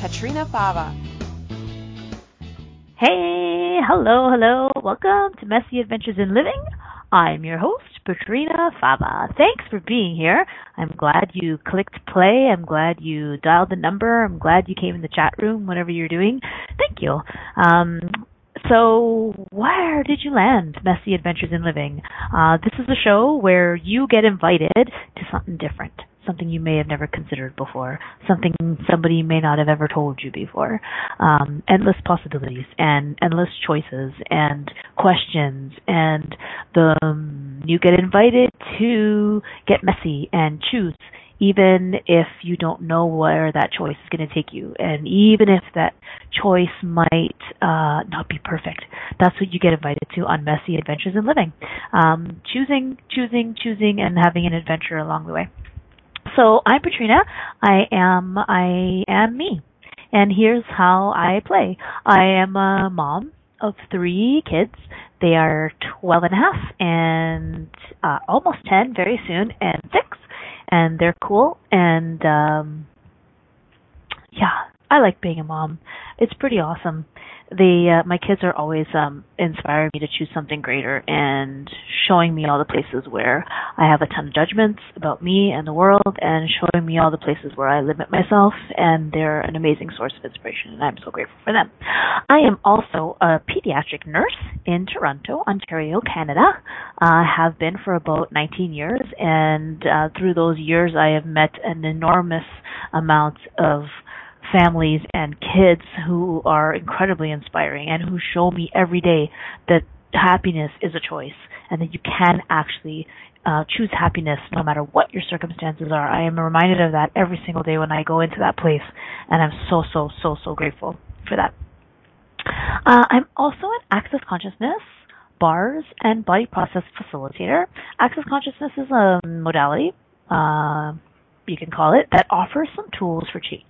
Petrina Fava. Hey, hello, hello. Welcome to Messy Adventures in Living. I'm your host, Petrina Fava. Thanks for being here. I'm glad you clicked play. I'm glad you dialed the number. I'm glad you came in the chat room, whatever you're doing. Thank you. Um, so, where did you land, Messy Adventures in Living? Uh, this is a show where you get invited to something different something you may have never considered before, something somebody may not have ever told you before. Um, endless possibilities and endless choices and questions, and the um, you get invited to get messy and choose. Even if you don't know where that choice is going to take you, and even if that choice might uh, not be perfect, that's what you get invited to on Messy Adventures in Living. Um, choosing, choosing, choosing, and having an adventure along the way. So I'm Petrina. I am I am me. And here's how I play. I am a mom of three kids. They are 12 and a half and uh, almost 10 very soon and 6 and they're cool and um yeah, I like being a mom. It's pretty awesome they uh, my kids are always um inspiring me to choose something greater and showing me all the places where I have a ton of judgments about me and the world and showing me all the places where I limit myself and they're an amazing source of inspiration and I'm so grateful for them. I am also a pediatric nurse in Toronto, Ontario, Canada. I uh, have been for about 19 years and uh, through those years I have met an enormous amount of families and kids who are incredibly inspiring and who show me every day that happiness is a choice and that you can actually uh, choose happiness no matter what your circumstances are. I am reminded of that every single day when I go into that place, and I'm so, so, so, so grateful for that. Uh, I'm also an Access Consciousness bars and body process facilitator. Access consciousness is a modality, uh, you can call it, that offers some tools for change.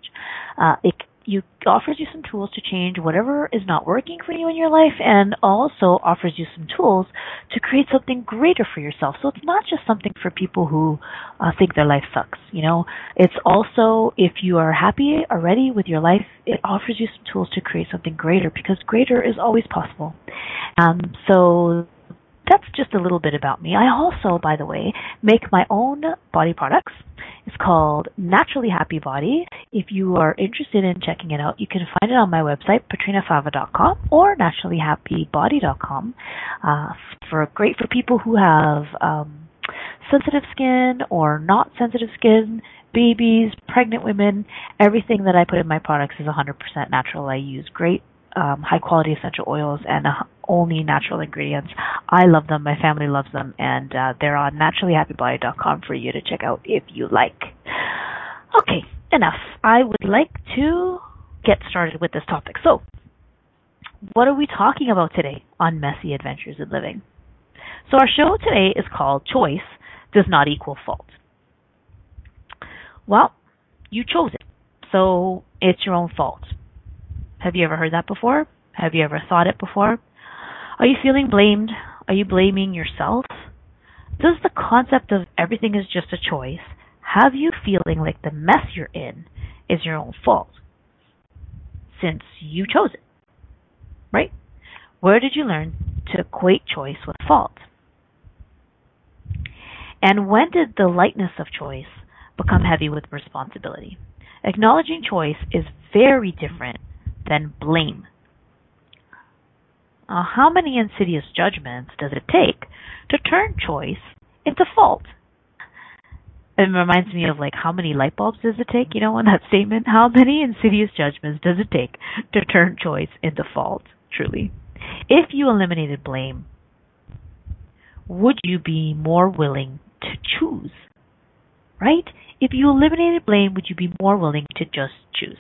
Uh, it you offers you some tools to change whatever is not working for you in your life and also offers you some tools to create something greater for yourself. So it's not just something for people who uh, think their life sucks, you know. It's also if you are happy already with your life, it offers you some tools to create something greater because greater is always possible. Um, so that's just a little bit about me. I also, by the way, make my own body products. It's called Naturally Happy Body. If you are interested in checking it out, you can find it on my website, petrinafava.com or naturallyhappybody.com. Uh, for great for people who have um, sensitive skin or not sensitive skin, babies, pregnant women, everything that I put in my products is 100% natural. I use great um, high quality essential oils and uh, only natural ingredients. I love them. My family loves them, and uh, they're on naturallyhappybody.com for you to check out if you like. Okay, enough. I would like to get started with this topic. So, what are we talking about today on Messy Adventures in Living? So, our show today is called Choice Does Not Equal Fault. Well, you chose it, so it's your own fault. Have you ever heard that before? Have you ever thought it before? Are you feeling blamed? Are you blaming yourself? Does the concept of everything is just a choice have you feeling like the mess you're in is your own fault? Since you chose it. Right? Where did you learn to equate choice with fault? And when did the lightness of choice become heavy with responsibility? Acknowledging choice is very different than blame. Uh, how many insidious judgments does it take to turn choice into fault? It reminds me of like how many light bulbs does it take? You know, in that statement, how many insidious judgments does it take to turn choice into fault? Truly, if you eliminated blame, would you be more willing to choose? Right? If you eliminated blame, would you be more willing to just choose?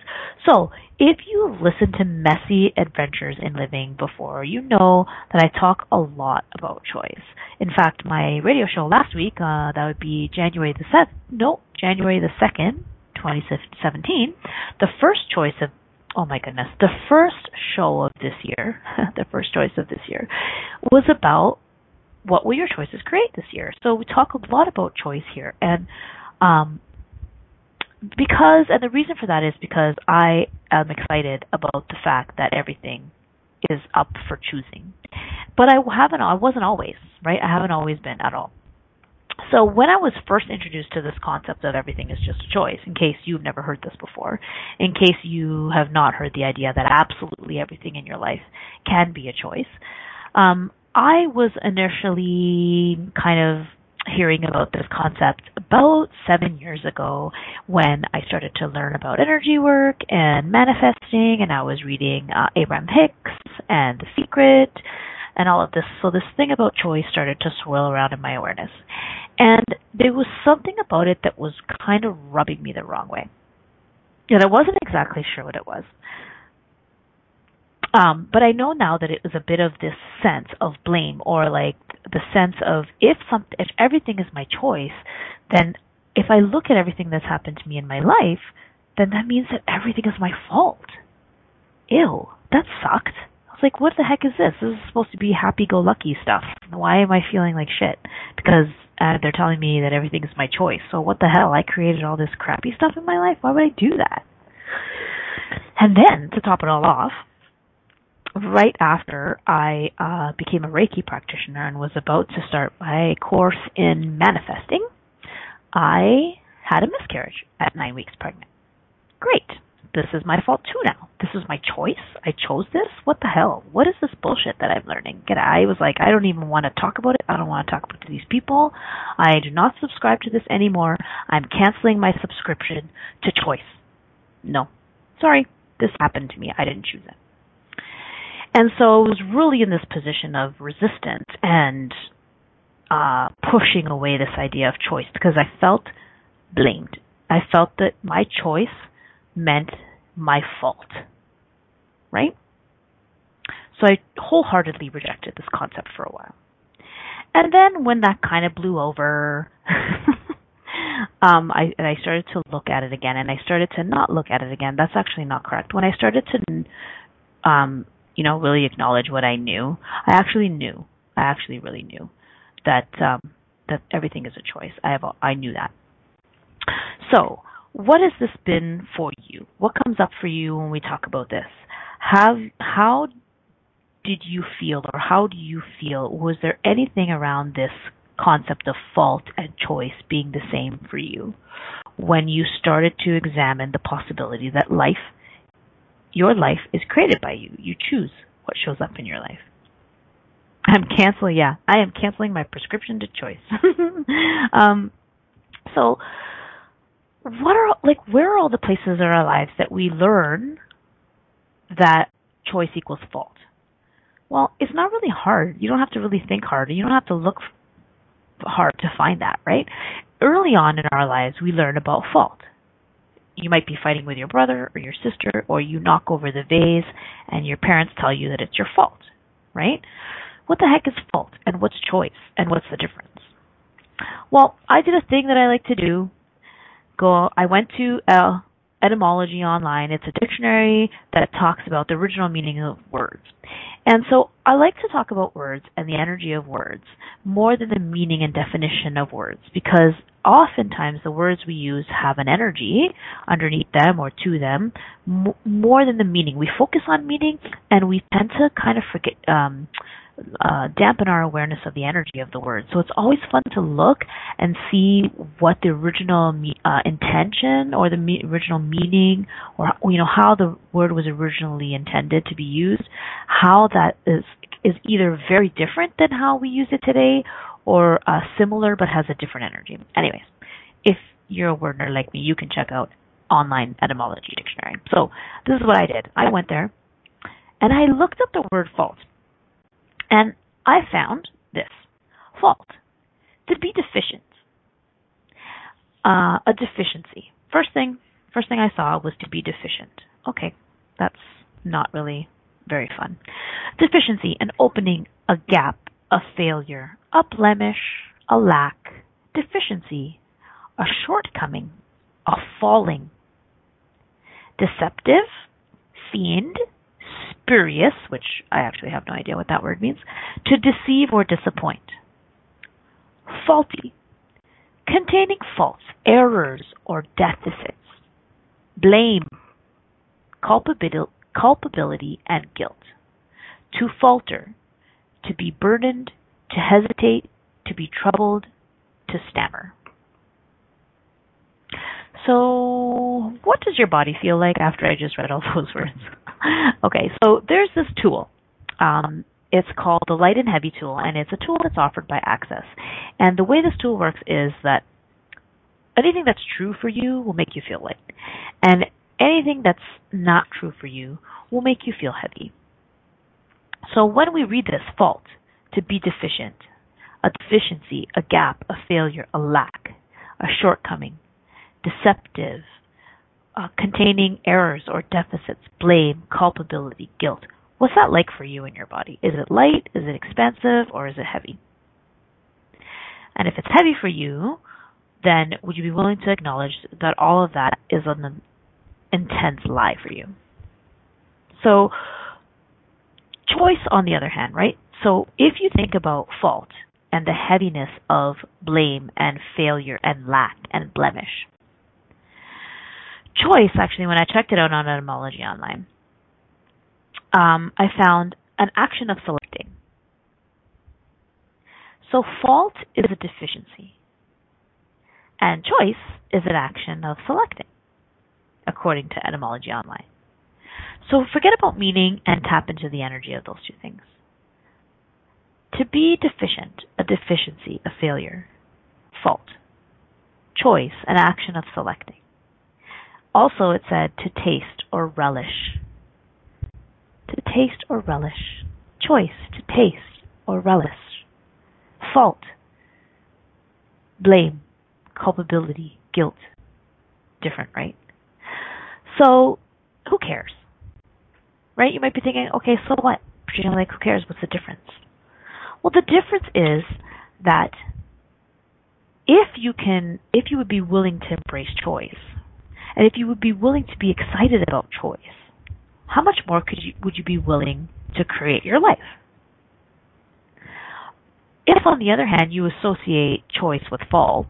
So, if you've listened to Messy Adventures in Living before, you know that I talk a lot about choice. In fact, my radio show last week, uh, that would be January the 7th, no, January the 2nd, 2017, the first choice of oh my goodness, the first show of this year, the first choice of this year, was about what will your choices create this year. So we talk a lot about choice here, and um, because and the reason for that is because I am excited about the fact that everything is up for choosing. But I haven't I wasn't always, right? I haven't always been at all. So when I was first introduced to this concept of everything is just a choice, in case you've never heard this before, in case you have not heard the idea that absolutely everything in your life can be a choice, um, I was initially kind of hearing about this concept about seven years ago when I started to learn about energy work and manifesting, and I was reading uh, Abraham Hicks and The Secret and all of this. So this thing about choice started to swirl around in my awareness. And there was something about it that was kind of rubbing me the wrong way. And I wasn't exactly sure what it was. Um, but I know now that it was a bit of this sense of blame or like the sense of if some if everything is my choice, then if I look at everything that's happened to me in my life, then that means that everything is my fault. Ew, that sucked. I was like, what the heck is this? This is supposed to be happy go lucky stuff. Why am I feeling like shit? Because uh, they're telling me that everything is my choice. So what the hell? I created all this crappy stuff in my life. Why would I do that? And then to top it all off, right after I uh, became a Reiki practitioner and was about to start my course in manifesting, I had a miscarriage at nine weeks pregnant. Great. This is my fault too now. This is my choice. I chose this. What the hell? What is this bullshit that I'm learning? Get I was like, I don't even want to talk about it. I don't want to talk about these people. I do not subscribe to this anymore. I'm canceling my subscription to choice. No. Sorry. This happened to me. I didn't choose it. And so I was really in this position of resistance and uh, pushing away this idea of choice because I felt blamed. I felt that my choice meant my fault. Right? So I wholeheartedly rejected this concept for a while. And then when that kind of blew over, um, I and I started to look at it again, and I started to not look at it again. That's actually not correct. When I started to, um, you know, really acknowledge what I knew, I actually knew. I actually really knew that um, that everything is a choice. I have I knew that. So what has this been for you? What comes up for you when we talk about this? Have how did you feel or how do you feel? Was there anything around this concept of fault and choice being the same for you when you started to examine the possibility that life your life is created by you. You choose what shows up in your life. I'm canceling, yeah, I am canceling my prescription to choice. um, so what are like where are all the places in our lives that we learn that choice equals fault? Well, it's not really hard. You don't have to really think hard. You don't have to look hard to find that, right? Early on in our lives, we learn about fault. You might be fighting with your brother or your sister, or you knock over the vase and your parents tell you that it's your fault, right? What the heck is fault and what's choice and what's the difference? Well, I did a thing that I like to do go I went to uh, etymology online. It's a dictionary that talks about the original meaning of words. And so I like to talk about words and the energy of words more than the meaning and definition of words because oftentimes the words we use have an energy underneath them or to them m- more than the meaning. We focus on meaning and we tend to kind of forget um uh, dampen our awareness of the energy of the word. So it's always fun to look and see what the original uh, intention or the me- original meaning, or you know how the word was originally intended to be used. How that is is either very different than how we use it today, or uh, similar but has a different energy. Anyways, if you're a word nerd like me, you can check out online etymology dictionary. So this is what I did. I went there and I looked up the word fault and I found this fault to be deficient. uh, a deficiency. First thing, first thing I saw was to be deficient. Okay, that's not really very fun. Deficiency, an opening, a gap, a failure, a blemish, a lack, deficiency, a shortcoming, a falling. Deceptive, fiend, spurious, which I actually have no idea what that word means, to deceive or disappoint. Faulty, containing faults, errors, or deficits. Blame, culpability, and guilt. To falter, to be burdened, to hesitate, to be troubled, to stammer. So, what does your body feel like after I just read all those words? okay, so there's this tool. Um, it's called the Light and Heavy tool, and it's a tool that's offered by Access. And the way this tool works is that anything that's true for you will make you feel light, and anything that's not true for you will make you feel heavy. So when we read this fault, to be deficient, a deficiency, a gap, a failure, a lack, a shortcoming, deceptive, uh, containing errors or deficits, blame, culpability, guilt. What's that like for you in your body? Is it light? Is it expansive? Or is it heavy? And if it's heavy for you, then would you be willing to acknowledge that all of that is an intense lie for you? So, choice on the other hand, right? So, if you think about fault and the heaviness of blame and failure and lack and blemish, choice, actually, when I checked it out on etymology online, um, I found an action of selecting. So fault is a deficiency, and choice is an action of selecting, according to etymology online. So forget about meaning and tap into the energy of those two things. To be deficient, a deficiency, a failure, fault. Choice, an action of selecting. Also, it said to taste or relish. To taste or relish. Choice, to taste or relish. Fault, blame, culpability, guilt. Different, right? So, who cares? Right? You might be thinking, okay, so what? You're like, who cares? What's the difference? Well, the difference is that if you can, if you would be willing to embrace choice, and if you would be willing to be excited about choice, how much more could you would you be willing to create your life? If on the other hand you associate choice with fault,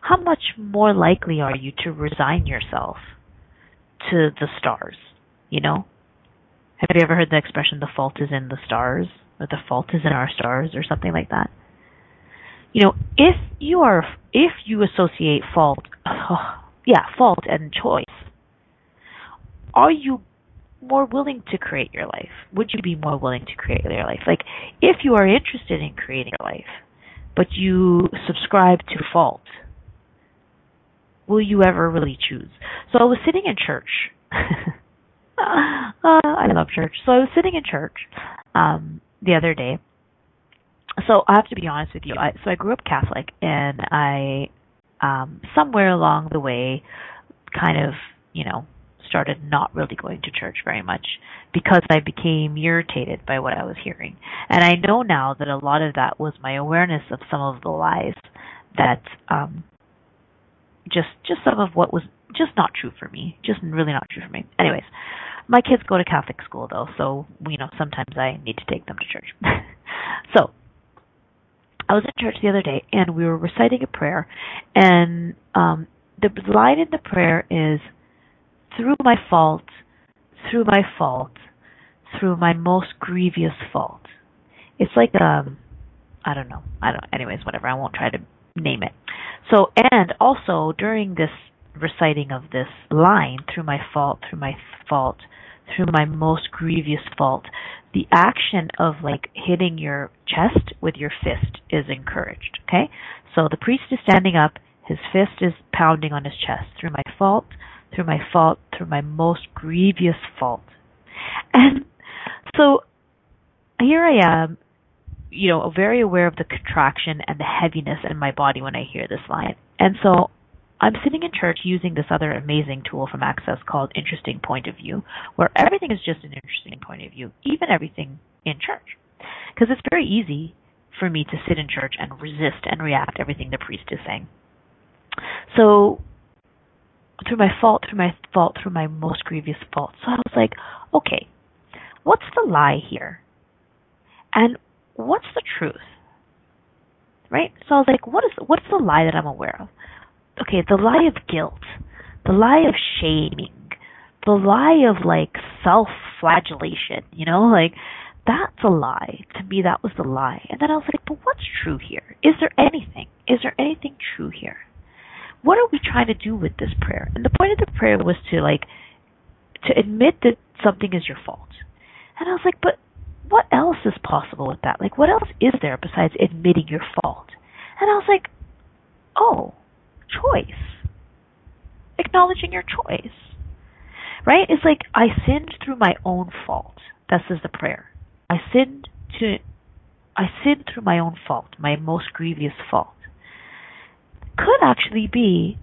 how much more likely are you to resign yourself to the stars, you know? Have you ever heard the expression the fault is in the stars or the fault is in our stars or something like that? You know, if you are if you associate fault oh, yeah, fault and choice. Are you more willing to create your life? Would you be more willing to create your life? Like, if you are interested in creating your life, but you subscribe to fault, will you ever really choose? So I was sitting in church. uh, I love church. So I was sitting in church um, the other day. So I have to be honest with you. I, so I grew up Catholic, and I um, somewhere along the way, kind of, you know, started not really going to church very much because I became irritated by what I was hearing. And I know now that a lot of that was my awareness of some of the lies that um just just some of what was just not true for me, just really not true for me. Anyways, my kids go to Catholic school though, so you know, sometimes I need to take them to church. so, I was in church the other day and we were reciting a prayer and um the line in the prayer is through my fault, through my fault, through my most grievous fault. It's like um I don't know. I don't anyways, whatever. I won't try to name it. So and also during this reciting of this line through my fault, through my fault, through my most grievous fault, the action of like hitting your chest with your fist is encouraged. Okay? So the priest is standing up, his fist is pounding on his chest through my fault, through my fault, through my most grievous fault. And so here I am, you know, very aware of the contraction and the heaviness in my body when I hear this line. And so I'm sitting in church using this other amazing tool from Access called Interesting Point of View, where everything is just an interesting point of view, even everything in church. Because it's very easy for me to sit in church and resist and react to everything the priest is saying. So through my fault, through my fault, through my most grievous fault. So I was like, okay, what's the lie here? And what's the truth? Right? So I was like, what is what's the lie that I'm aware of? Okay, the lie of guilt, the lie of shaming, the lie of like self flagellation, you know, like that's a lie. To me that was the lie. And then I was like, but what's true here? Is there anything? Is there anything true here? What are we trying to do with this prayer? And the point of the prayer was to like to admit that something is your fault. And I was like, but what else is possible with that? Like, what else is there besides admitting your fault? And I was like, oh, choice. Acknowledging your choice. Right? It's like, I sinned through my own fault. This is the prayer. I sinned to, I sinned through my own fault, my most grievous fault. Could actually be,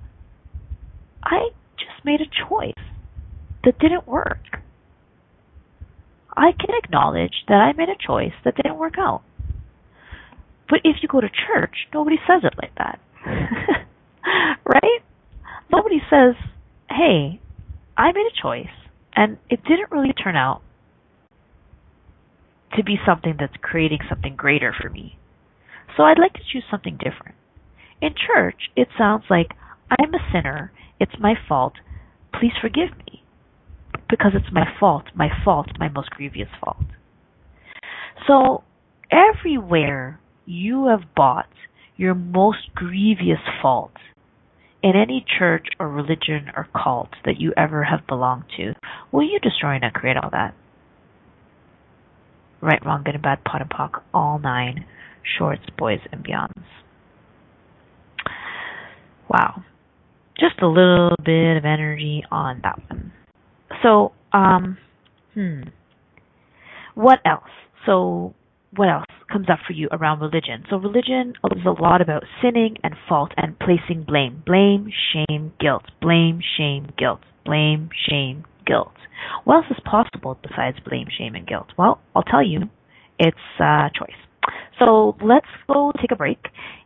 I just made a choice that didn't work I can acknowledge that I made a choice that didn't work out. But if you go to church, nobody says it like that. right? Nobody says, hey, I made a choice and it didn't really turn out to be something that's creating something greater for me. So I'd like to choose something different. In church, it sounds like I'm a sinner, it's my fault, please forgive me because it's my fault, my fault, my most grievous fault. So everywhere you have bought your most grievous fault in any church or religion or cult that you ever have belonged to, will you destroy and create all that? Right, wrong, good and bad, POD and POC, all nine, shorts, boys, and beyonds. Wow. Just a little bit of energy on that one. So, um, hmm. What else? So, what else comes up for you around religion? So, religion is a lot about sinning and fault and placing blame. Blame, shame, guilt. Blame, shame, guilt. Blame, shame, guilt. What else is possible besides blame, shame, and guilt? Well, I'll tell you. It's uh, choice. So let's go take a break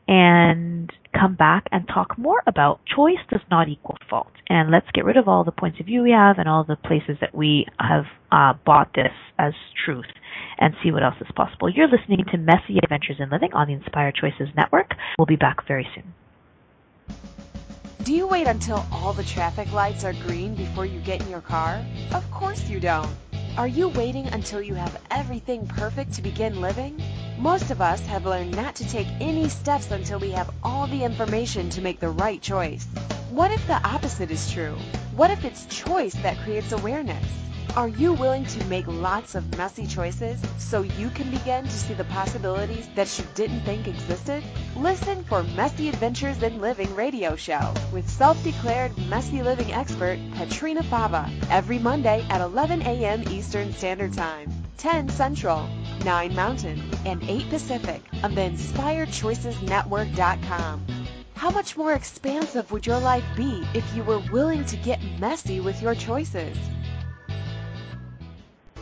and come back and talk more about choice does not equal fault. And let's get rid of all the points of view we have and all the places that we have uh, bought this as truth and see what else is possible. You're listening to Messy Adventures in Living on the Inspired Choices Network. We'll be back very soon. Do you wait until all the traffic lights are green before you get in your car? Of course you don't. Are you waiting until you have everything perfect to begin living? Most of us have learned not to take any steps until we have all the information to make the right choice. What if the opposite is true? What if it's choice that creates awareness? Are you willing to make lots of messy choices so you can begin to see the possibilities that you didn't think existed? Listen for Messy Adventures in Living radio show with self-declared messy living expert Petrina Fava every Monday at 11 a.m. Eastern Standard Time, 10 Central, 9 Mountain, and 8 Pacific on the InspiredChoicesNetwork.com. How much more expansive would your life be if you were willing to get messy with your choices?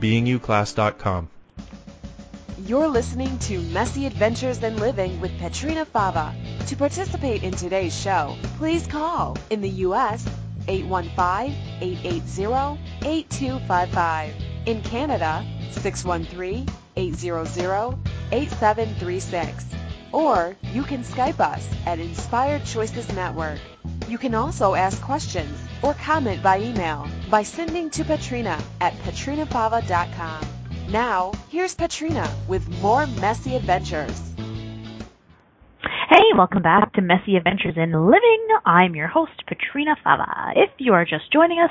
beingyouclass.com. You're listening to Messy Adventures in Living with Petrina Fava. To participate in today's show, please call in the U.S. 815-880-8255. In Canada, 613-800-8736. Or you can Skype us at Inspired Choices Network. You can also ask questions or comment by email by sending to Petrina at petrinafava.com. Now, here's Petrina with more messy adventures. Hey, welcome back to Messy Adventures in Living. I'm your host, Petrina Fava. If you are just joining us,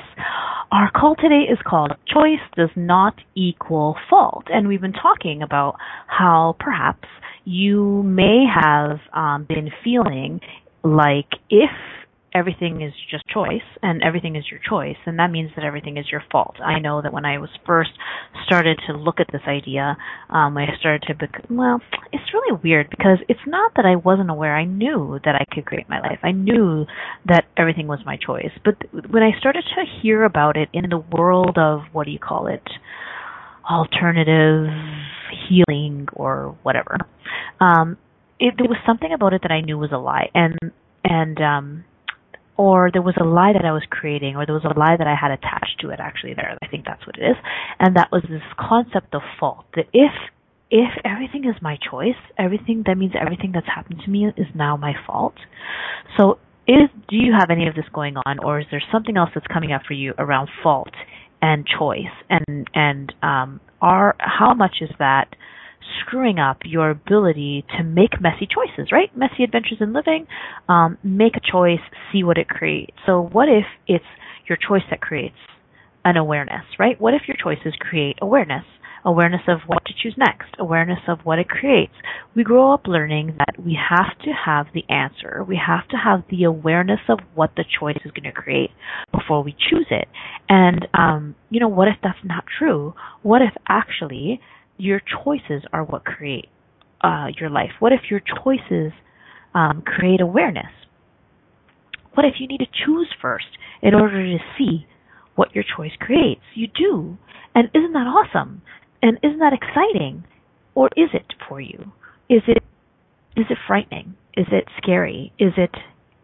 our call today is called Choice Does Not Equal Fault. And we've been talking about how perhaps you may have um, been feeling like if everything is just choice and everything is your choice and that means that everything is your fault. I know that when i was first started to look at this idea um i started to bec- well it's really weird because it's not that i wasn't aware. I knew that i could create my life. I knew that everything was my choice. But when i started to hear about it in the world of what do you call it alternative healing or whatever um it, there was something about it that i knew was a lie. And and um or there was a lie that I was creating, or there was a lie that I had attached to it actually there. I think that's what it is. And that was this concept of fault. That if if everything is my choice, everything that means everything that's happened to me is now my fault. So is do you have any of this going on or is there something else that's coming up for you around fault and choice and and um are how much is that screwing up your ability to make messy choices, right? Messy adventures in living. Um, make a choice, see what it creates. So, what if it's your choice that creates an awareness, right? What if your choices create awareness? Awareness of what to choose next, awareness of what it creates. We grow up learning that we have to have the answer. We have to have the awareness of what the choice is going to create before we choose it. And, um, you know, what if that's not true? What if actually your choices are what create uh, your life? What if your choices um, create awareness? What if you need to choose first in order to see what your choice creates? You do. And isn't that awesome? And isn't that exciting? Or is it for you? Is it is it frightening? Is it scary? Is it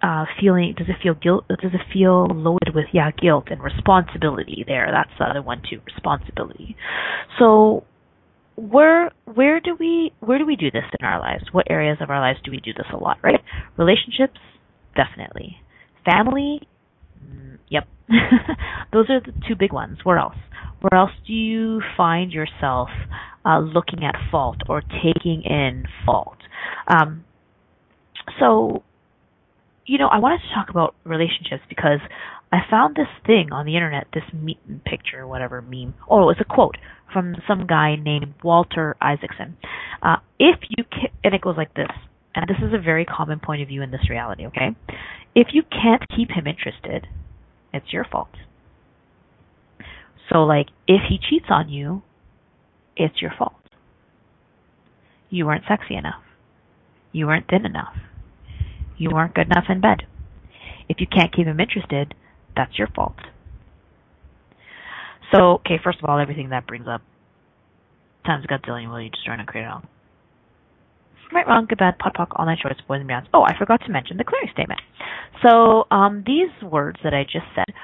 uh, feeling? Does it feel guilt? Does it feel loaded with yeah guilt and responsibility? There, that's the other one too, responsibility. So where where do we where do we do this in our lives? What areas of our lives do we do this a lot, right? Relationships, definitely. Family, mm, yep. Those are the two big ones. Where else? Where else do you find yourself uh, looking at fault or taking in fault? Um, so, you know, I wanted to talk about relationships because I found this thing on the internet, this meme picture, whatever meme. Oh, it was a quote from some guy named Walter Isaacson. Uh, if you can, and it goes like this, and this is a very common point of view in this reality. Okay, if you can't keep him interested, it's your fault. So, like, if he cheats on you, it's your fault. You weren't sexy enough. You weren't thin enough. You weren't good enough in bed. If you can't keep him interested, that's your fault. So, okay, first of all, everything that brings up times a godzillion will you just trying to create it all. Right, wrong, good, bad, POD, POC, all nine shorts, boys and beyonds. Oh, I forgot to mention the clearing statement. So, um, these words that I just said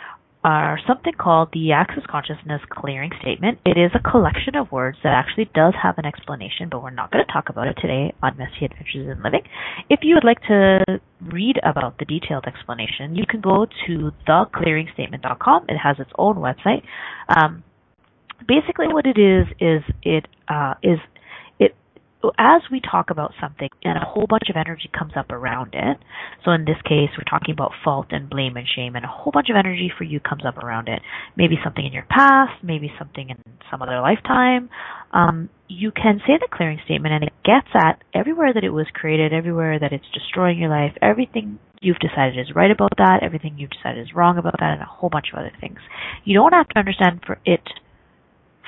are something called the Access Consciousness Clearing Statement. It is a collection of words that actually does have an explanation, but we're not going to talk about it today on Messy Adventures in Living. If you would like to read about the detailed explanation, you can go to theclearingstatement.com. It has its own website. Um, basically, what it is is it uh, is as we talk about something and a whole bunch of energy comes up around it, so in this case, we're talking about fault and blame and shame, and a whole bunch of energy for you comes up around it. Maybe something in your past, maybe something in some other lifetime. Um, you can say the clearing statement, and it gets at everywhere that it was created, everywhere that it's destroying your life, everything you've decided is right about that, everything you've decided is wrong about that, and a whole bunch of other things. You don't have to understand for it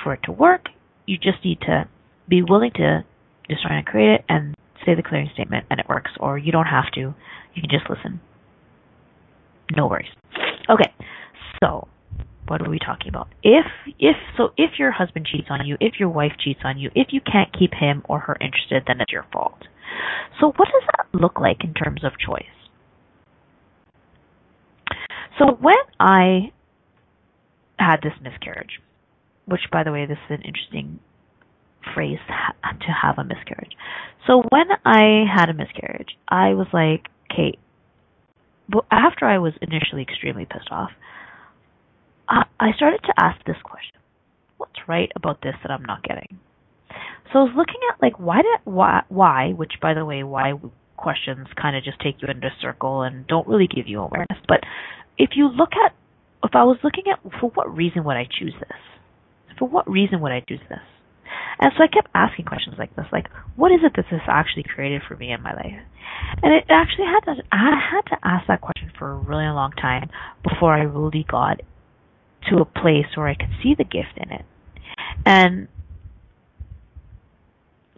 for it to work. You just need to be willing to just trying to create it and say the clearing statement and it works. Or you don't have to. You can just listen. No worries. Okay. So, what are we talking about? If if so if your husband cheats on you, if your wife cheats on you, if you can't keep him or her interested, then it's your fault. So what does that look like in terms of choice? So when I had this miscarriage, which by the way, this is an interesting phrase to have a miscarriage. So when I had a miscarriage, I was like, okay, but after I was initially extremely pissed off, I started to ask this question: What's right about this that I'm not getting? So I was looking at like why did why why, which by the way, why questions kind of just take you into a circle and don't really give you awareness. But if you look at if I was looking at for what reason would I choose this? For what reason would I choose this? And so I kept asking questions like this, like, what is it that this actually created for me in my life? And it actually had to I had to ask that question for a really long time before I really got to a place where I could see the gift in it. And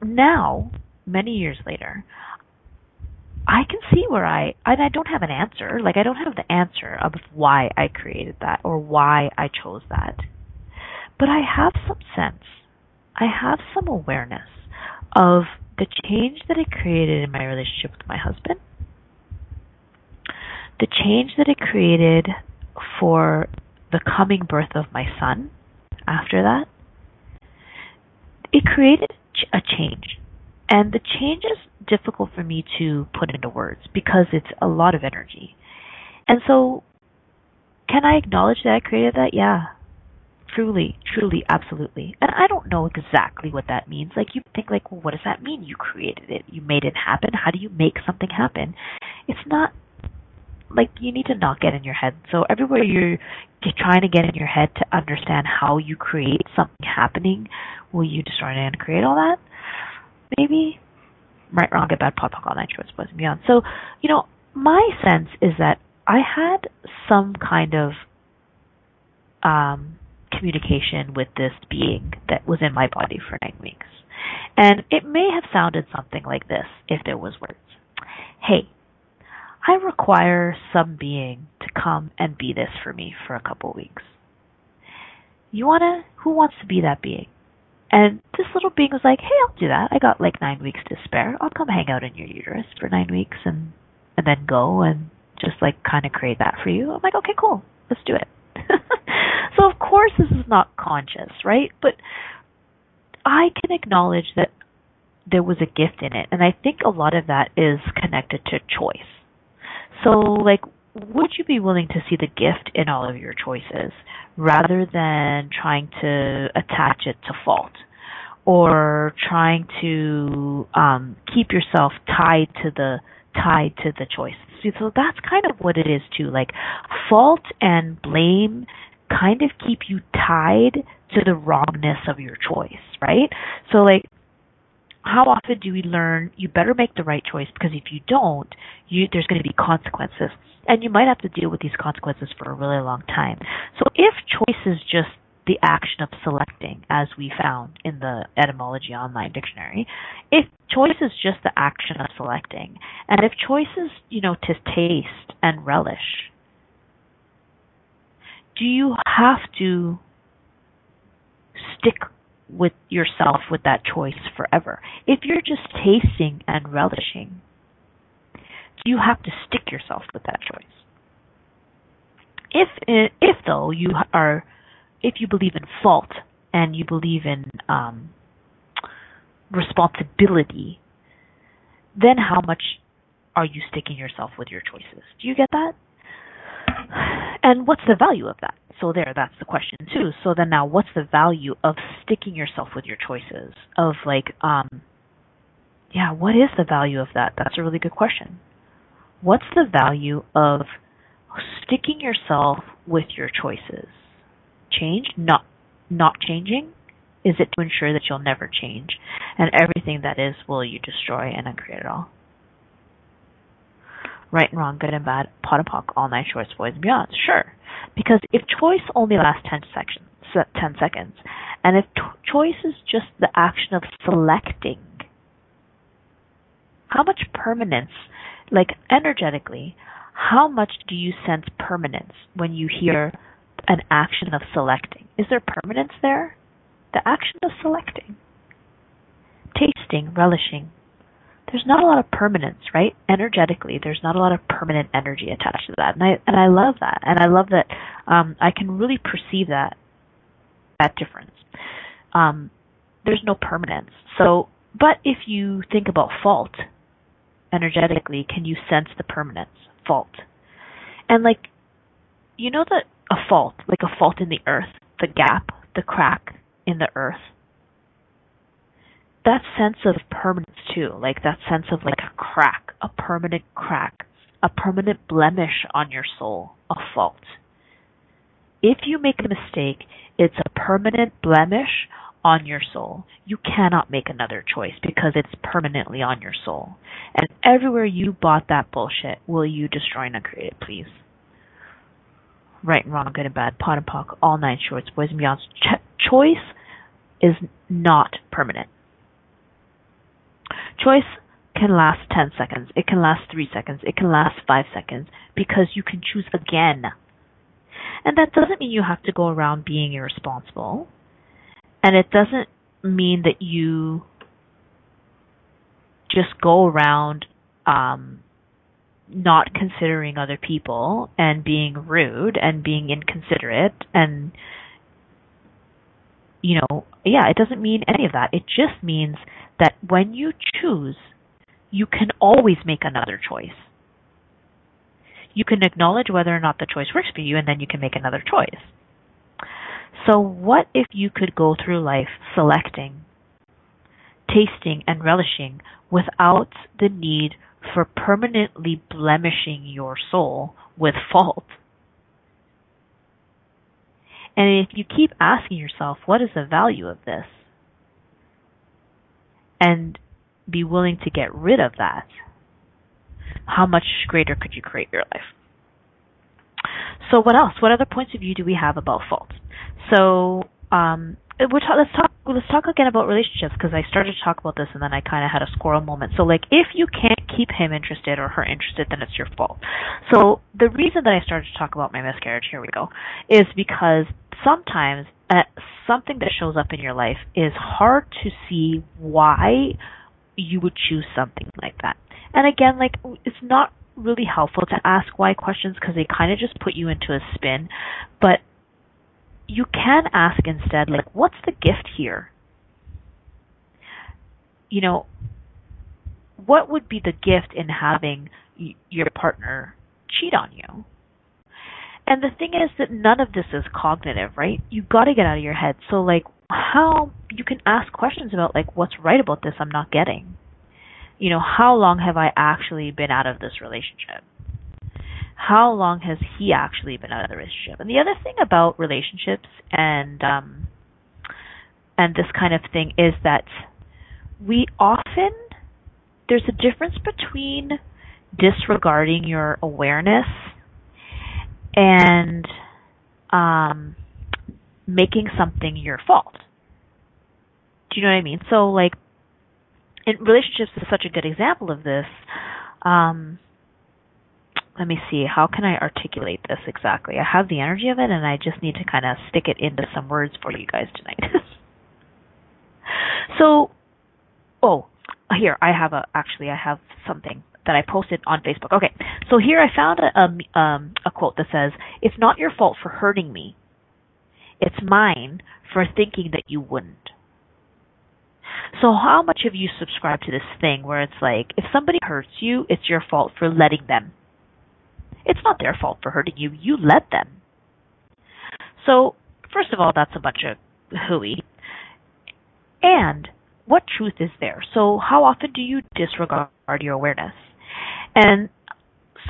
now, many years later, I can see where I and I don't have an answer. Like I don't have the answer of why I created that or why I chose that. But I have some sense. I have some awareness of the change that it created in my relationship with my husband. The change that it created for the coming birth of my son after that, it created a change. And the change is difficult for me to put into words because it's a lot of energy. And so, can I acknowledge that I created that? Yeah. Truly, truly, absolutely. And I don't know exactly what that means. Like, you think, like, well, what does that mean? You created it. You made it happen. How do you make something happen? It's not like you need to not get in your head. So everywhere you're trying to get in your head to understand how you create something happening, will you destroy it and create all that? Maybe. Right, wrong, good, bad, POD, POC, all nine choice, boys and beyond. So, you know, my sense is that I had some kind of um, communication with this being that was in my body for nine weeks. And it may have sounded something like this if there was words. Hey, I require some being to come and be this for me for a couple weeks. You wanna, who wants to be that being? And this little being was like, hey, I'll do that. I got like nine weeks to spare. I'll come hang out in your uterus for nine weeks and, and then go and just like kind of create that for you. I'm like, okay, cool. Let's do it. so of course this is not conscious, right? But I can acknowledge that there was a gift in it. And I think a lot of that is connected to choice. So, like, would you be willing to see the gift in all of your choices rather than trying to attach it to fault or trying to um, keep yourself tied to the tied to the choice? So that's kind of what it is too. Like fault and blame kind of keep you tied to the wrongness of your choice, right? So like how often do we learn you better make the right choice because if you don't, you there's going to be consequences and you might have to deal with these consequences for a really long time. So if choice is just the action of selecting as we found in the etymology online dictionary, if choice is just the action of selecting and if choice is, you know, to taste and relish, do you have to stick with yourself with that choice forever. If you're just tasting and relishing, do you have to stick yourself with that choice. If if though you are if you believe in fault and you believe in um, responsibility, then how much are you sticking yourself with your choices? Do you get that? And what's the value of that? So there, that's the question too. So then now what's the value of sticking yourself with your choices? Of like, um yeah, what is the value of that? That's a really good question. What's the value of sticking yourself with your choices? Change? Not not changing? Is it to ensure that you'll never change and everything that is will you destroy and uncreate it all? Right and wrong, good and bad, POD and POC, all nine shorts, boys and beyond. Sure. Because if choice only lasts 10 seconds, 10 seconds, and if choice is just the action of selecting, how much permanence, like energetically, how much do you sense permanence when you hear an action of selecting. Is there permanence there? The action of selecting, tasting, relishing. There's not a lot of permanence, right? Energetically, there's not a lot of permanent energy attached to that, and I and I love that, and I love that um, I can really perceive that that difference. Um, there's no permanence. So, but if you think about fault energetically, can you sense the permanence? Fault. And like, you know that a fault, like a fault in the earth, the gap, the crack in the earth, that sense of permanence too, like that sense of like a crack, a permanent crack, a permanent blemish on your soul, a fault. If you make a mistake, it's a permanent blemish on your soul. You cannot make another choice because it's permanently on your soul. And everywhere you bought that bullshit, will you destroy and uncreate it, please? Right and wrong, good and bad, POD and POC, all nine shorts, boys and beyonds. Ch- choice is not permanent. Choice can last 10 seconds. It can last 3 seconds. It can last 5 seconds because you can choose again. And that doesn't mean you have to go around being irresponsible. And it doesn't mean that you just go around um, not considering other people and being rude and being inconsiderate and you know yeah it doesn't mean any of that it just means that when you choose you can always make another choice you can acknowledge whether or not the choice works for you and then you can make another choice so what if you could go through life selecting tasting and relishing without the need for permanently blemishing your soul with fault. And if you keep asking yourself, what is the value of this? And be willing to get rid of that, how much greater could you create your life? So what else? What other points of view do we have about fault? So um, we're ta- let's talk let's talk again about relationships because I started to talk about this and then I kind of had a squirrel moment. So like if you can't keep him interested or her interested, then it's your fault. So the reason that I started to talk about my miscarriage, here we go, is because sometimes uh, something that shows up in your life is hard to see why you would choose something like that. And again, like it's not really helpful to ask why questions because they kind of just put you into a spin. But you can ask instead, like, what's the gift here? You know, what would be the gift in having y- your partner cheat on you? And the thing is that none of this is cognitive, right? You've got to get out of your head. So, like, how you can ask questions about, like, what's right about this I'm not getting? You know, how long have I actually been out of this relationship? how long has he actually been out of the relationship? And the other thing about relationships and um and this kind of thing is that we often there's a difference between disregarding your awareness and um making something your fault. Do you know what I mean? So like in relationships is such a good example of this. Um let me see, how can I articulate this exactly? I have the energy of it and I just need to kind of stick it into some words for you guys tonight. so, oh, here, I have a, actually, I have something that I posted on Facebook. Okay, so here I found a, um, a quote that says, It's not your fault for hurting me. It's mine for thinking that you wouldn't. So how much have you subscribed to this thing where it's like, if somebody hurts you, it's your fault for letting them it's not their fault for hurting you. You let them. So, first of all, that's a bunch of hooey. And what truth is there? So, how often do you disregard your awareness? And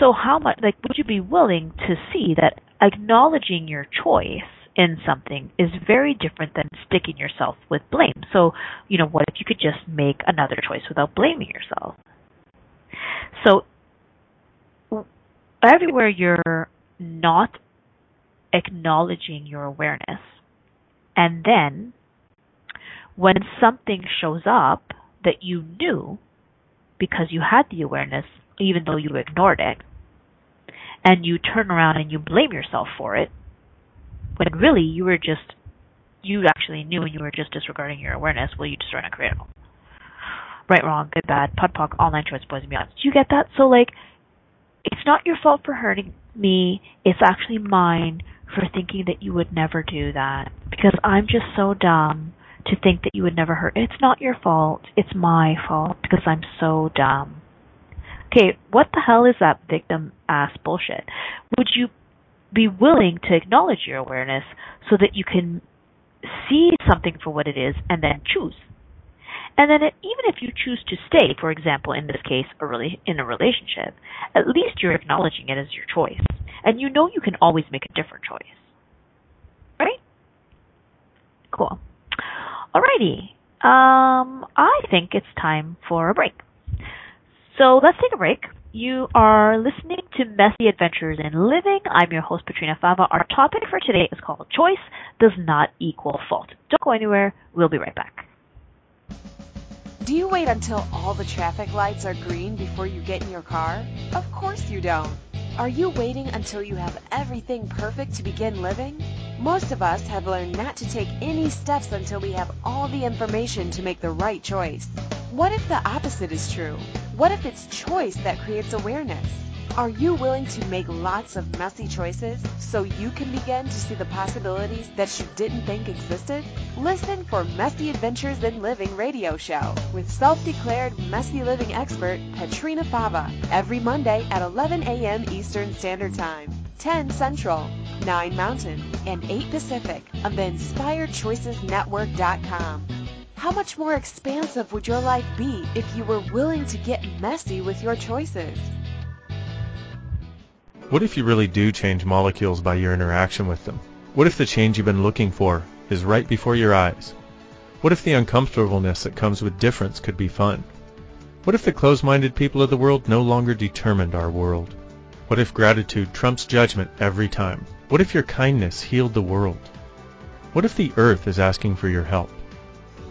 so, how much, like, would you be willing to see that acknowledging your choice in something is very different than sticking yourself with blame? So, you know, what if you could just make another choice without blaming yourself? So, everywhere you're not acknowledging your awareness. And then when something shows up that you knew because you had the awareness, even though you ignored it, and you turn around and you blame yourself for it, when really you were just you actually knew and you were just disregarding your awareness. Well, you just ran a creative. Right, wrong, good, bad, POD POC, all nine choice boys and beyond. Do you get that? So like, it's not your fault for hurting me. It's actually mine for thinking that you would never do that because I'm just so dumb to think that you would never hurt. It's not your fault. It's my fault because I'm so dumb. Okay, what the hell is that victim ass bullshit? Would you be willing to acknowledge your awareness so that you can see something for what it is and then choose? And then it, even if you choose to stay, for example, in this case, a really in a relationship, at least you're acknowledging it as your choice, and you know you can always make a different choice, right? Cool. Alrighty. Um, I think it's time for a break. So let's take a break. You are listening to Messy Adventures in Living. I'm your host, Petrina Fava. Our topic for today is called Choice Does Not Equal Fault. Don't go anywhere. We'll be right back. Do you wait until all the traffic lights are green before you get in your car? Of course you don't. Are you waiting until you have everything perfect to begin living? Most of us have learned not to take any steps until we have all the information to make the right choice. What if the opposite is true? What if it's choice that creates awareness? Are you willing to make lots of messy choices so you can begin to see the possibilities that you didn't think existed? Listen for Messy Adventures in Living radio show with self-declared messy living expert Petrina Fava every Monday at 11 a.m. Eastern Standard Time, 10 Central, 9 Mountain, and 8 Pacific on the InspiredChoicesNetwork.com. How much more expansive would your life be if you were willing to get messy with your choices? What if you really do change molecules by your interaction with them? What if the change you've been looking for is right before your eyes? What if the uncomfortableness that comes with difference could be fun? What if the closed-minded people of the world no longer determined our world? What if gratitude trumps judgment every time? What if your kindness healed the world? What if the earth is asking for your help?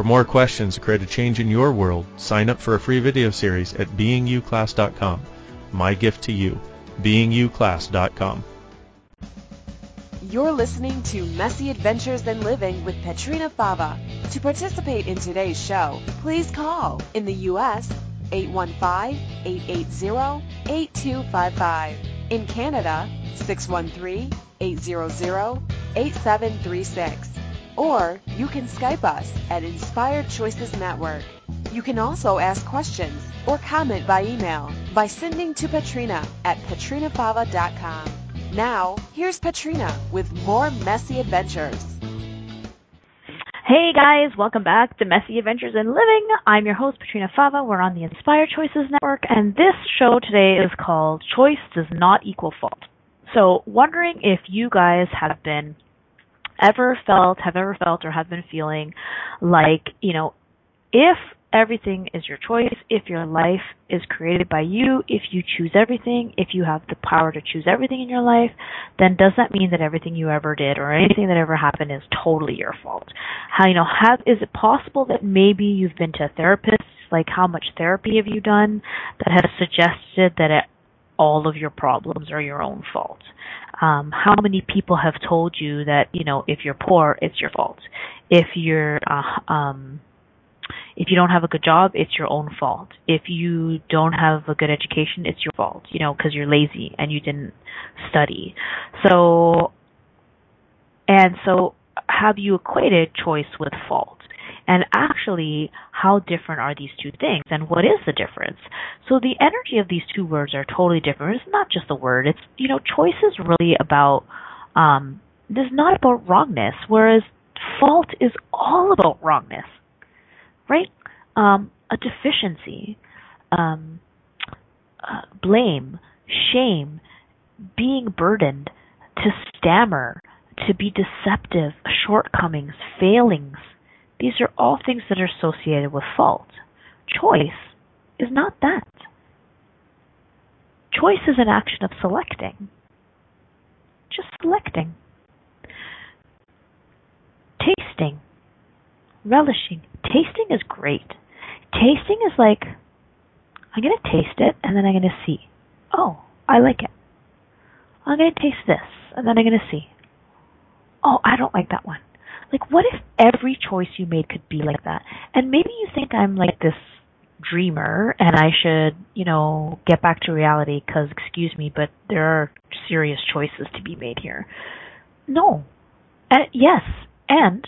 For more questions to create a change in your world, sign up for a free video series at beingyouclass.com. My gift to you, beingyouclass.com. You're listening to Messy Adventures in Living with Petrina Fava. To participate in today's show, please call in the U.S. 815-880-8255. In Canada, 613-800-8736 or you can Skype us at Inspired Choices Network. You can also ask questions or comment by email by sending to Petrina at petrinafava.com. Now, here's Petrina with more messy adventures. Hey guys, welcome back to Messy Adventures in Living. I'm your host, Petrina Fava. We're on the Inspired Choices Network, and this show today is called Choice Does Not Equal Fault. So, wondering if you guys have been ever felt, have ever felt, or have been feeling like, you know, if everything is your choice, if your life is created by you, if you choose everything, if you have the power to choose everything in your life, then does that mean that everything you ever did or anything that ever happened is totally your fault? How you know, have is it possible that maybe you've been to a therapist? Like how much therapy have you done that has suggested that it, all of your problems are your own fault? um, how many people have told you that you know if you're poor it's your fault? If you're uh, um if you don't have a good job it's your own fault. If you don't have a good education it's your fault you know because you're lazy and you didn't study. So and so have you equated choice with fault and actually how different are these two things and what is the difference? So the energy of these two words are totally different. It's not just a word. It's you know choice is really about um this is not about wrongness whereas fault is all about wrongness right? Um a deficiency um uh, blame shame being burdened to stammer to be deceptive, shortcomings, failings. These are all things that are associated with fault. Choice is not that. Choice is an action of selecting. Just selecting. Tasting. Relishing. Tasting is great. Tasting is like, I'm going to taste it and then I'm going to see. Oh, I like it. I'm going to taste this and then I'm going to see. Oh, I don't like that one. Like, what if every choice you made could be like that? And maybe you think I'm like this dreamer and I should, you know, get back to reality because, excuse me, but there are serious choices to be made here. No. Uh, yes. And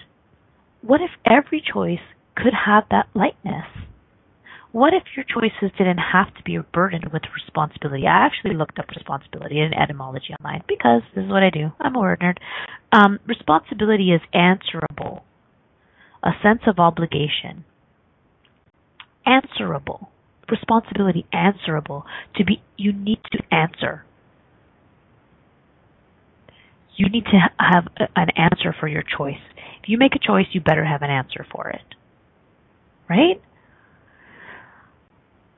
what if every choice could have that lightness? What if your choices didn't have to be burdened with responsibility? I actually looked up responsibility in etymology online because this is what I do. I'm a word nerd. Um, responsibility is answerable, a sense of obligation. Answerable. Responsibility answerable. To be, you need to answer. You need to have an answer for your choice. If you make a choice, you better have an answer for it. Right?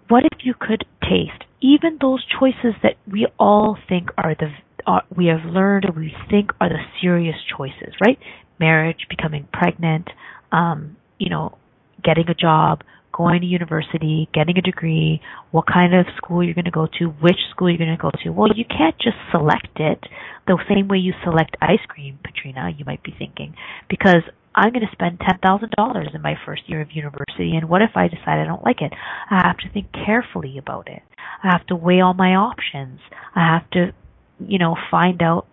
What if you could taste even those choices that we all think are the are, we have learned or we think are the serious choices, right? Marriage, becoming pregnant, um, you know, getting a job, going to university, getting a degree, what kind of school you're going to go to, which school you're going to go to. Well, you can't just select it the same way you select ice cream, Petrina, you might be thinking, because I'm going to spend $10,000 in my first year of university, and what if I decide I don't like it? I have to think carefully about it. I have to weigh all my options. I have to, you know, find out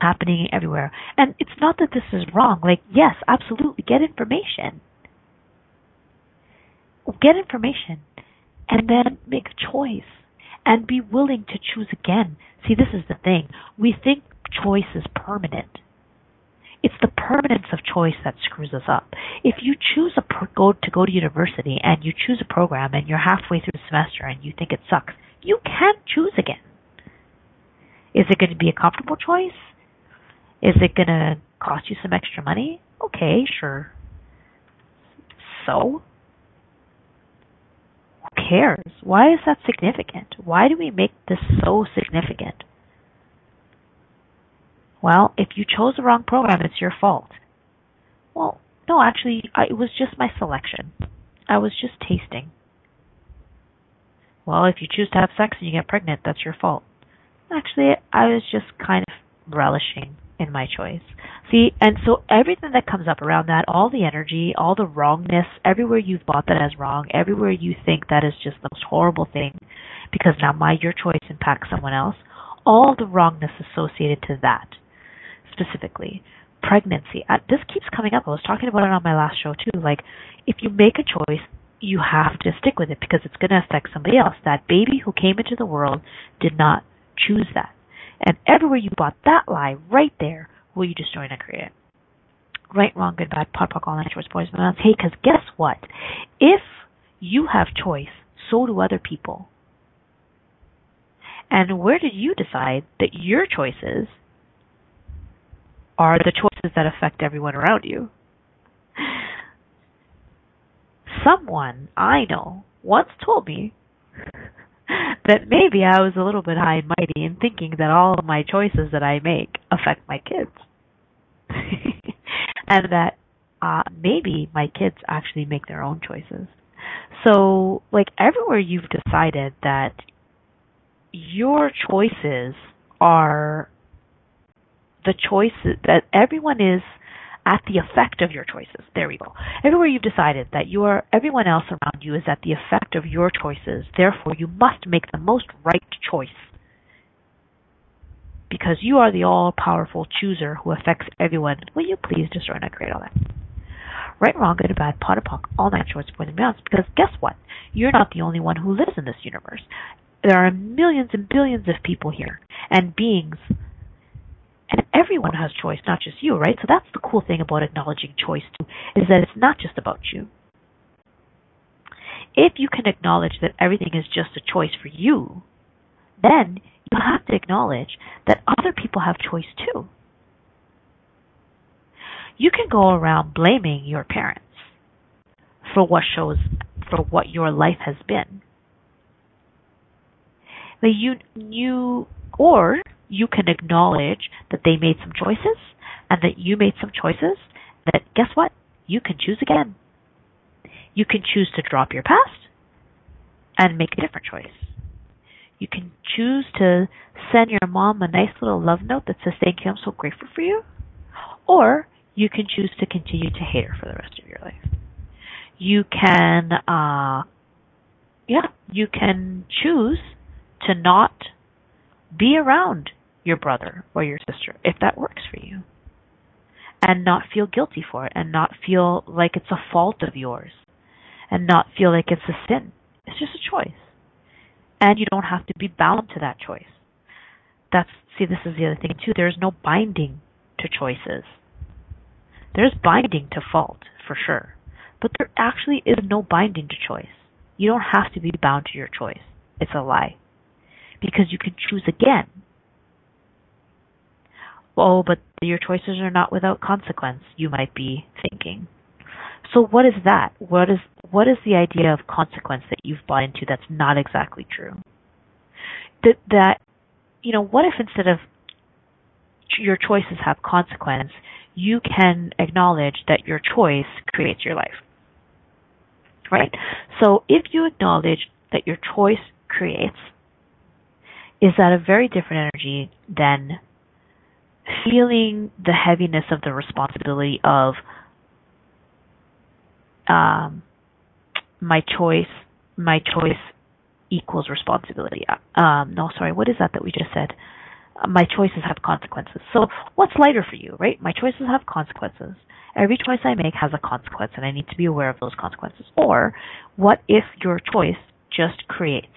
happening everywhere. And it's not that this is wrong. Like, yes, absolutely, get information. Get information and then make a choice and be willing to choose again. See, this is the thing. We think choice is permanent it's the permanence of choice that screws us up. If you choose a pro- go to go to university and you choose a program and you're halfway through the semester and you think it sucks, you can choose again. Is it going to be a comfortable choice? Is it going to cost you some extra money? Okay, sure. So, who cares? Why is that significant? Why do we make this so significant? Well, if you chose the wrong program, it's your fault. Well, no, actually, I, it was just my selection. I was just tasting. Well, if you choose to have sex and you get pregnant, that's your fault. Actually, I was just kind of relishing in my choice. See, and so everything that comes up around that, all the energy, all the wrongness, everywhere you've bought that as wrong, everywhere you think that is just the most horrible thing, because now my your choice impacts someone else, all the wrongness associated to that specifically pregnancy. Uh, this keeps coming up. I was talking about it on my last show too. Like, if you make a choice, you have to stick with it because it's going to affect somebody else. That baby who came into the world did not choose that. And everywhere you bought that lie, right there, will you destroy and create? Right, wrong, good, bad, POD, all that choice, boys, and Hey, because guess what? If you have choice, so do other people. And where did you decide that your choices are the choices that affect everyone around you. Someone I know once told me that maybe I was a little bit high and mighty in thinking that all of my choices that I make affect my kids. and that uh, maybe my kids actually make their own choices. So, like, everywhere you've decided that your choices are the choices that everyone is at the effect of your choices. There we go. Everywhere you've decided that you are everyone else around you is at the effect of your choices. Therefore, you must make the most right choice. Because you are the all-powerful chooser who affects everyone. Will you please destroy and create all that? Right, wrong, good, bad, POD, punk, all nine shorts, boys and beyonds. Because guess what? You're not the only one who lives in this universe. There are millions and billions of people here and beings and everyone has choice, not just you, right? So that's the cool thing about acknowledging choice too, is that it's not just about you. If you can acknowledge that everything is just a choice for you, then you have to acknowledge that other people have choice too. you can go around blaming your parents for what shows for what your life has been. But you you or you can acknowledge that they made some choices and that you made some choices that guess what? You can choose again. You can choose to drop your past and make a different choice. You can choose to send your mom a nice little love note that says, Thank you, I'm so grateful for you. Or you can choose to continue to hate her for the rest of your life. You can, uh, yeah, you can choose to not be around your brother or your sister if that works for you. And not feel guilty for it and not feel like it's a fault of yours and not feel like it's a sin. It's just a choice. And you don't have to be bound to that choice. That's, see, this is the other thing too. There's no binding to choices. There's binding to fault, for sure. But there actually is no binding to choice. You don't have to be bound to your choice. It's a lie. Because you can choose again. Oh, but your choices are not without consequence, you might be thinking. So what is that? What is what is the idea of consequence that you've bought into that's not exactly true? That that you know, what if instead of your choices have consequence, you can acknowledge that your choice creates your life. Right? So if you acknowledge that your choice creates, is that a very different energy than feeling the heaviness of the responsibility of um, my choice, my choice equals responsibility. Um, no, sorry, what is that that we just said? My choices have consequences. So what's lighter for you, right? My choices have consequences. Every choice I make has a consequence and I need to be aware of those consequences. Or what if your choice just creates?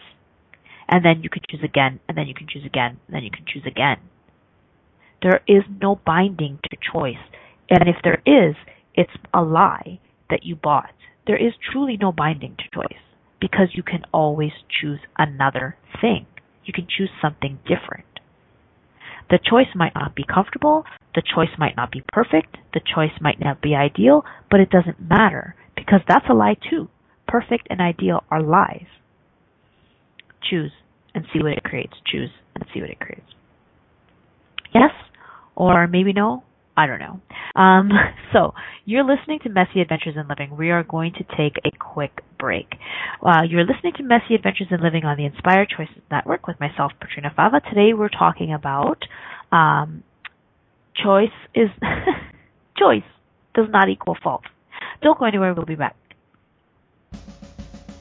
And then you can choose again, and then you can choose again, and then you can choose again. There is no binding to choice. And if there is, it's a lie that you bought. There is truly no binding to choice because you can always choose another thing. You can choose something different. The choice might not be comfortable, the choice might not be perfect, the choice might not be ideal, but it doesn't matter because that's a lie too. Perfect and ideal are lies. Choose and see what it creates. Choose and see what it creates. Yes or maybe no? I don't know. Um, so you're listening to Messy Adventures in Living. We are going to take a quick break. Uh, you're listening to Messy Adventures in Living on the Inspired Choices Network with myself, Petrina Fava. Today we're talking about um, choice is choice does not equal fault. Don't go anywhere. We'll be back.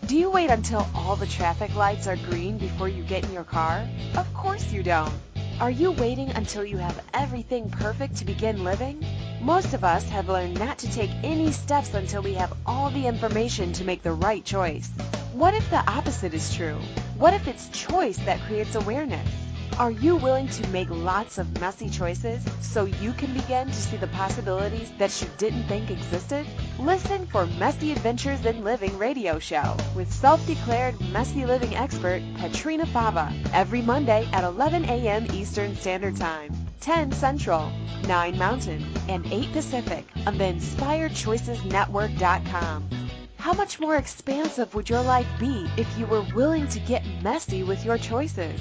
Do you wait until all the traffic lights are green before you get in your car? Of course you don't. Are you waiting until you have everything perfect to begin living? Most of us have learned not to take any steps until we have all the information to make the right choice. What if the opposite is true? What if it's choice that creates awareness? Are you willing to make lots of messy choices so you can begin to see the possibilities that you didn't think existed? Listen for Messy Adventures in Living radio show with self-declared messy living expert Petrina Fava every Monday at 11 a.m. Eastern Standard Time, 10 Central, 9 Mountain, and 8 Pacific on the InspiredChoicesNetwork.com. How much more expansive would your life be if you were willing to get messy with your choices?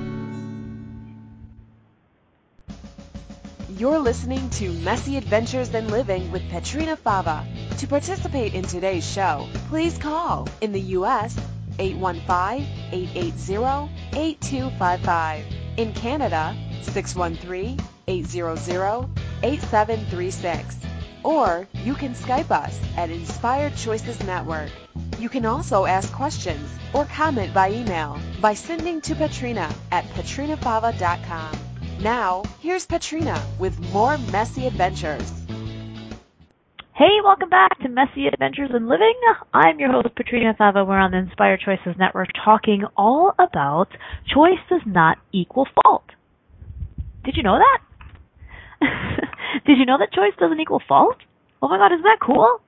You're listening to Messy Adventures in Living with Petrina Fava. To participate in today's show, please call in the U.S. 815-880-8255. In Canada, 613-800-8736. Or you can Skype us at Inspired Choices Network. You can also ask questions or comment by email by sending to Petrina at petrinafava.com. Now, here's Petrina with more messy adventures. Hey, welcome back to Messy Adventures in Living. I'm your host, Petrina Fava. We're on the Inspired Choices Network talking all about choice does not equal fault. Did you know that? Did you know that choice doesn't equal fault? Oh my god, isn't that cool?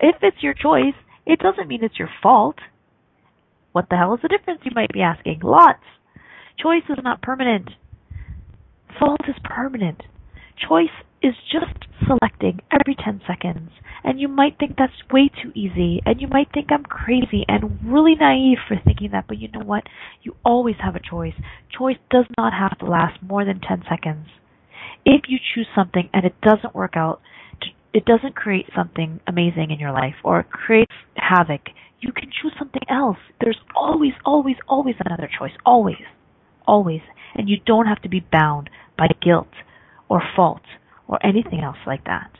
If it's your choice, it doesn't mean it's your fault. What the hell is the difference, you might be asking? Lots. Choice is not permanent. Fault is permanent. Choice is just selecting every 10 seconds. And you might think that's way too easy, and you might think I'm crazy and really naive for thinking that, but you know what? You always have a choice. Choice does not have to last more than 10 seconds. If you choose something and it doesn't work out, it doesn't create something amazing in your life or it creates havoc, you can choose something else. There's always, always, always another choice. Always. Always. And you don't have to be bound by guilt or fault or anything else like that.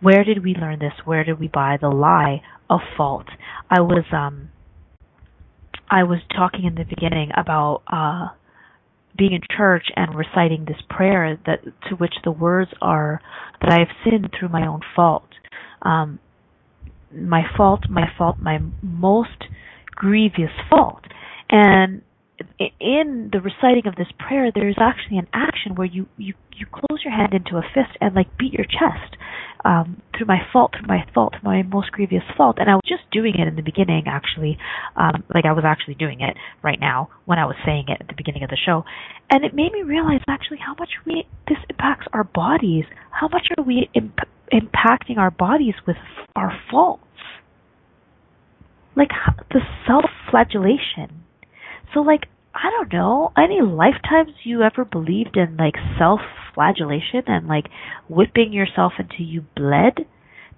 Where did we learn this? Where did we buy the lie of fault? I was um I was talking in the beginning about uh being in church and reciting this prayer that to which the words are that I have sinned through my own fault. Um my fault, my fault, my most grievous fault. And in the reciting of this prayer, there's actually an action where you you you close your hand into a fist and like beat your chest um, through my fault, through my fault, my most grievous fault. And I was just doing it in the beginning, actually, um, like I was actually doing it right now when I was saying it at the beginning of the show, and it made me realize actually how much we this impacts our bodies. How much are we imp- impacting our bodies with our faults? Like the self-flagellation so like I don't know, any lifetimes you ever believed in like self flagellation and like whipping yourself until you bled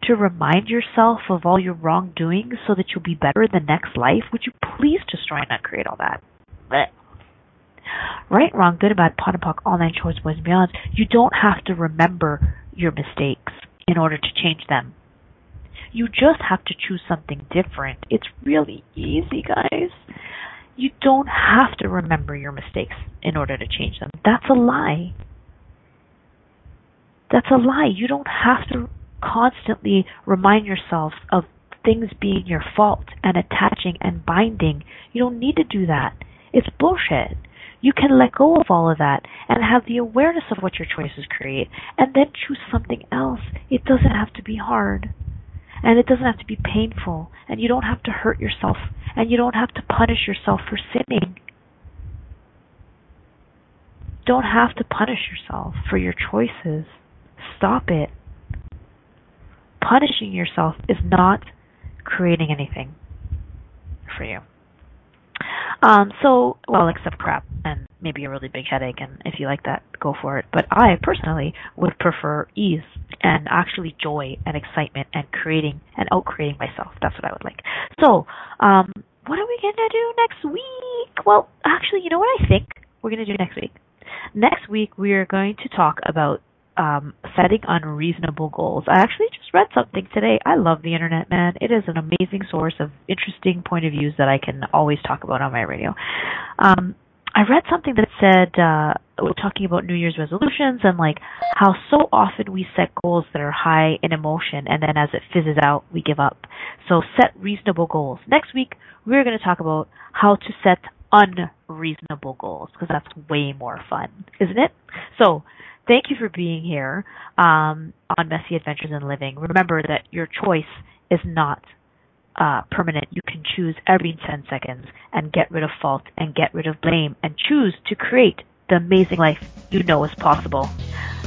to remind yourself of all your wrongdoings so that you'll be better in the next life? Would you please destroy and not create all that? Blech. Right, wrong, good, bad, POD and POC, all nine choice, boys and beyonds. You don't have to remember your mistakes in order to change them. You just have to choose something different. It's really easy, guys. You don't have to remember your mistakes in order to change them. That's a lie. That's a lie. You don't have to constantly remind yourself of things being your fault and attaching and binding. You don't need to do that. It's bullshit. You can let go of all of that and have the awareness of what your choices create and then choose something else. It doesn't have to be hard. And it doesn't have to be painful. And you don't have to hurt yourself. And you don't have to punish yourself for sinning. Don't have to punish yourself for your choices. Stop it. Punishing yourself is not creating anything for you. Um, so, well, except crap and maybe a really big headache, and if you like that, go for it. But I personally would prefer ease and actually joy and excitement and creating and out creating myself. That's what I would like. So, um, what are we gonna do next week? Well, actually, you know what I think we're gonna do next week. Next week we are going to talk about um, setting unreasonable goals. I actually just read something today. I love the internet, man. It is an amazing source of interesting point of views that I can always talk about on my radio. Um, I read something that said uh, talking about New Year's resolutions and like how so often we set goals that are high in emotion and then as it fizzes out we give up. So set reasonable goals. Next week we're going to talk about how to set unreasonable goals because that's way more fun, isn't it? So thank you for being here um, on Messy Adventures in Living. Remember that your choice is not uh, permanent. You can choose every 10 seconds and get rid of fault and get rid of blame and choose to create the amazing life you know is possible.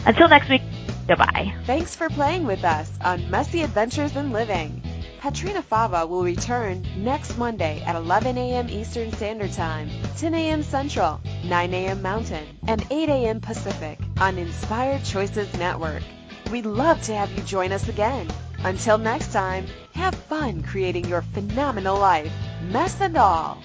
Until next week, goodbye. Thanks for playing with us on Messy Adventures in Living. Petrina Fava will return next Monday at 11 a.m. Eastern Standard Time, 10 a.m. Central, 9 a.m. Mountain, and 8 a.m. Pacific on Inspired Choices Network. We'd love to have you join us again. Until next time, have fun creating your phenomenal life, mess and all.